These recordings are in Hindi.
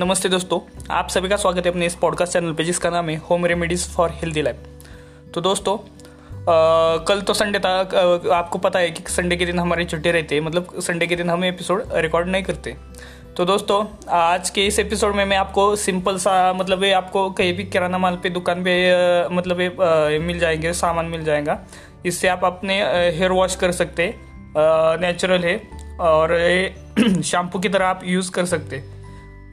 नमस्ते दोस्तों आप सभी का स्वागत है अपने इस पॉडकास्ट चैनल पे जिसका नाम है home remedies for healthy life तो दोस्तों आ, कल तो संडे था आपको पता है कि संडे के दिन हमारी छुट्टी रहती है मतलब संडे के दिन हम एपिसोड रिकॉर्ड नहीं करते। तो दोस्तों आज के इस एपिसोड में मैं आपको सिंपल सा मतलब आपको कहीं भी किराना माल पे दुकान पे मतलब मिल जाएँगे सामान मिल जाएगा। इससे आप अपने हेयर वॉश कर सकते नेचुरल है और शैम्पू की तरह आप यूज़ कर सकते।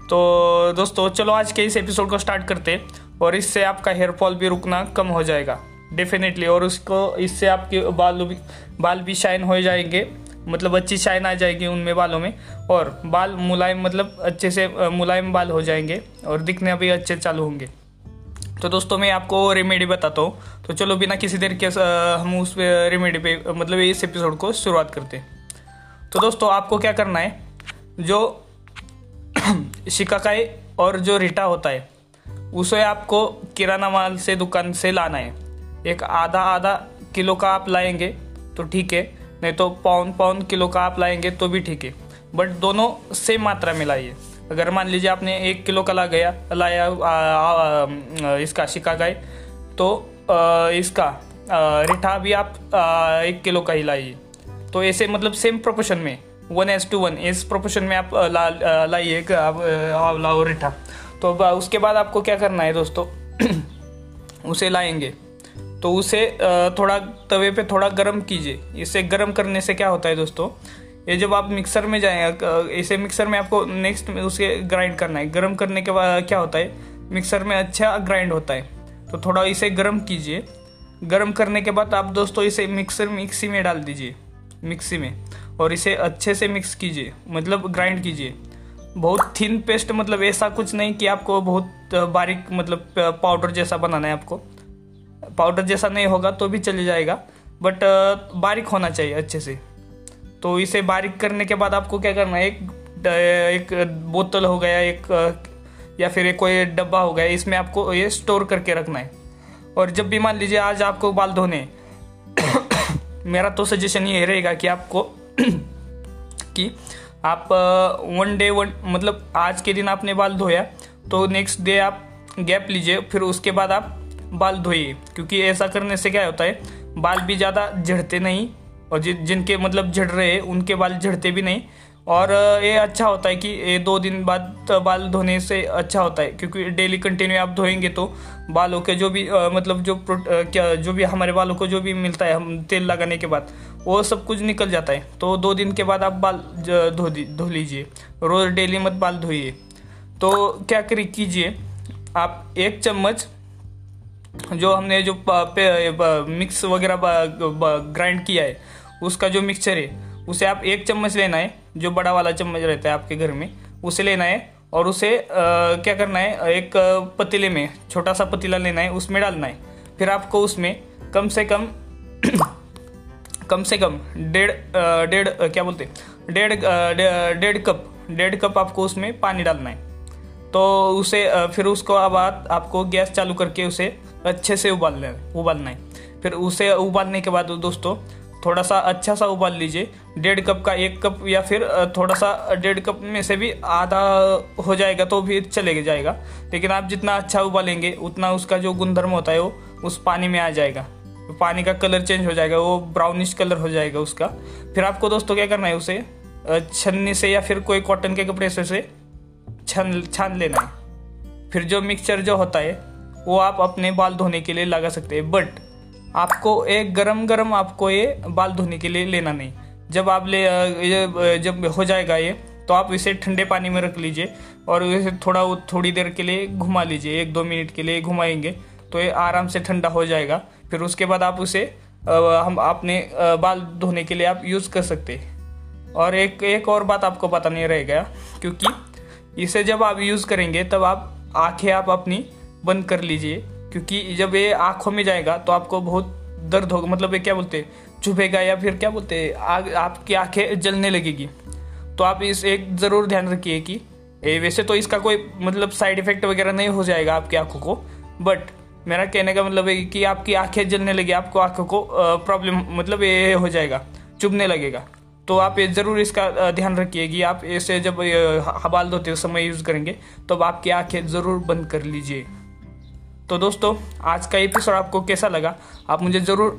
तो दोस्तों, चलो आज के इस एपिसोड को स्टार्ट करते और इससे आपका हेयर फॉल भी रुकना कम हो जाएगा। डेफिनेटली और उसको, इससे आपके बाल भी बाल भी शाइन हो जाएँगे। मतलब अच्छी शाइन आ जाएगी उनमें, बालों में। और बाल मुलायम मतलब अच्छे से मुलायम बाल हो जाएँगे। और दिखने भी अच्छे चालू होंगे। तो दोस्तों, मैं आपको रेमेडी बताता हूँ। तो चलो, बिना किसी देर के हम उस रेमेडी पे मतलब इस एपिसोड को शुरुआत करते हैं। तो दोस्तों, आपको क्या करना है? जो शिकाकाई और जो रिटा होता है उसे आपको किराना माल से दुकान से लाना है। एक आधा आधा किलो का आप लाएँगे तो ठीक है नहीं तो पौन पौन किलो का आप लाएँगे तो भी ठीक है। बट दोनों सेम मात्रा में लाइए। अगर मान लीजिए आपने एक किलो का ला गया लाया आ, आ, आ, इसका शिकाकाई तो आ, इसका आ, रिठा भी आप आ, एक किलो का ही लाइए। तो ऐसे मतलब सेम प्रोपोर्शन में। वन एस टू वन, इस प्रोपोर्शन में आप लाइए आप लाओ रिठा। तो उसके बाद आपको क्या करना है दोस्तों? उसे लाएँगे। तो उसे थोड़ा तवे पे थोड़ा गर्म कीजिए। इसे गर्म करने से क्या होता है दोस्तों? ये जब आप मिक्सर में जाए इसे मिक्सर में आपको नेक्स्ट उसे ग्राइंड करना है। गर्म करने के बाद क्या होता है? मिक्सर में अच्छा ग्राइंड होता है। तो थोड़ा इसे गर्म कीजिए। गर्म करने के बाद आप दोस्तों इसे मिक्सर मिक्सी में डाल दीजिए। मिक्सी में। और इसे अच्छे से मिक्स कीजिए मतलब ग्राइंड कीजिए। बहुत थिन पेस्ट मतलब ऐसा कुछ नहीं कि आपको बहुत बारीक मतलब पाउडर जैसा बनाना है आपको। पाउडर जैसा नहीं होगा तो भी चले जाएगा बट बारीक होना चाहिए अच्छे से। तो इसे बारीक करने के बाद आपको क्या करना है, एक एक बोतल हो गया, एक या फिर एक कोई डब्बा हो गया, इसमें आपको ये स्टोर करके रखना है। और जब भी मान लीजिए आज आपको बाल धोने मेरा तो सजेशन ये रहेगा कि आपको कि आप वन डे वन मतलब आज के दिन आपने बाल धोया तो नेक्स्ट डे आप गैप लीजिए फिर उसके बाद आप बाल धोइए। क्योंकि ऐसा करने से क्या होता है बाल भी ज़्यादा झड़ते नहीं और जि, जिनके मतलब झड़ रहे हैं उनके बाल झड़ते भी नहीं। और ये अच्छा होता है कि ये दो दिन बाद बाल धोने से अच्छा होता है क्योंकि डेली कंटिन्यू आप धोएँगे तो बालों के जो भी आ, मतलब जो क्या जो भी हमारे बालों को जो भी मिलता है हम तेल लगाने के बाद वो सब कुछ निकल जाता है। तो दो दिन के बाद आप बाल धो धो लीजिए। रोज़ डेली मत बाल धोइए। तो क्या करिए कीजिए। आप एक चम्मच जो हमने जो मिक्स वगैरह ग्राइंड किया है उसका जो मिक्सचर है उसे आप एक चम्मच लेना है जो बड़ा वाला चम्मच रहता है आपके घर में उसे लेना है और उसे आ, क्या करना है एक पतीले में छोटा सा पतीला लेना है उसमें डालना है। फिर आपको उसमें कम से कम कम से कम डेढ़ डेढ़ क्या बोलते डेढ़ डेढ़ कप डेढ़ कप आपको उसमें पानी डालना है। तो उसे फिर उसको बाद आपको गैस चालू करके उसे अच्छे से उबालना है उबालना है। फिर उसे उबालने के बाद दोस्तों थोड़ा सा अच्छा सा उबाल लीजिए। डेढ़ कप का एक कप या फिर थोड़ा सा डेढ़ कप में से भी आधा हो जाएगा तो भी चले जाएगा। लेकिन आप जितना अच्छा उबालेंगे, उतना उसका जो गुणधर्म होता है वो उस पानी में आ जाएगा। पानी का कलर चेंज हो जाएगा, वो ब्राउनिश कलर हो जाएगा उसका। फिर आपको दोस्तों क्या करना है उसे? छन्नी से या फिर कोई कॉटन के कपड़े से उसे छन, छान लेना है। फिर जो मिक्सचर जो होता है, वो आप अपने बाल धोने के लिए लगा सकते हैं। बट आपको एक गरम गरम आपको ये बाल धोने के लिए लेना नहीं। जब आप ले जब हो जाएगा ये तो आप इसे ठंडे पानी में रख लीजिए और इसे थोड़ा, थोड़ी देर के लिए घुमा लीजिए। एक, दो मिनट के लिए घुमाएँगे। तो ये आराम से ठंडा हो जाएगा। फिर उसके बाद आप उसे हम अपने बाल धोने के लिए आप यूज़ कर सकते और एक एक और बात आपको पता नहीं रहेगा क्योंकि इसे जब आप यूज़ करेंगे तब आप आँखें आप अपनी बंद कर लीजिए क्योंकि जब ये आँखों में जाएगा तो आपको बहुत दर्द होगा मतलब ये क्या बोलते हैं चुभेगा या फिर क्या बोलते हैं आपकी आँखें जलने लगेगी। तो आप इस एक ज़रूर ध्यान रखिए कि ए, वैसे तो इसका कोई मतलब साइड इफ़ेक्ट वगैरह नहीं हो जाएगा आपकी आँखों को बट मेरा कहने का मतलब है कि आपकी आँखें जलने लगी, आपको आँखों को प्रॉब्लम मतलब ये हो जाएगा, चुभने लगेगा। तो आप ये ज़रूर इसका ध्यान रखिए कि आप ऐसे जब हबाल धोते समय यूज़ करेंगे तो अब आपकी आँखें ज़रूर बंद कर लीजिए। तो दोस्तों, आज का एपिसोड आपको कैसा लगा, आप मुझे ज़रूर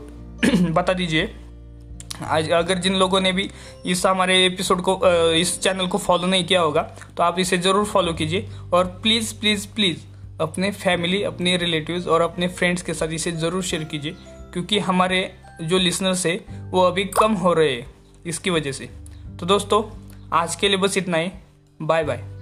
बता दीजिए। आज अगर जिन लोगों ने भी इस हमारे एपिसोड को इस चैनल को फॉलो नहीं किया होगा तो आप इसे ज़रूर फॉलो कीजिए और प्लीज़ प्लीज़ प्लीज़ अपने फैमिली अपने रिलेटिव्स और अपने फ्रेंड्स के साथ इसे ज़रूर शेयर कीजिए, क्योंकि हमारे जो लिसनर्स है, वो अभी कम हो रहे हैं, इसकी वजह से। तो दोस्तों, आज के लिए बस इतना ही। Bye bye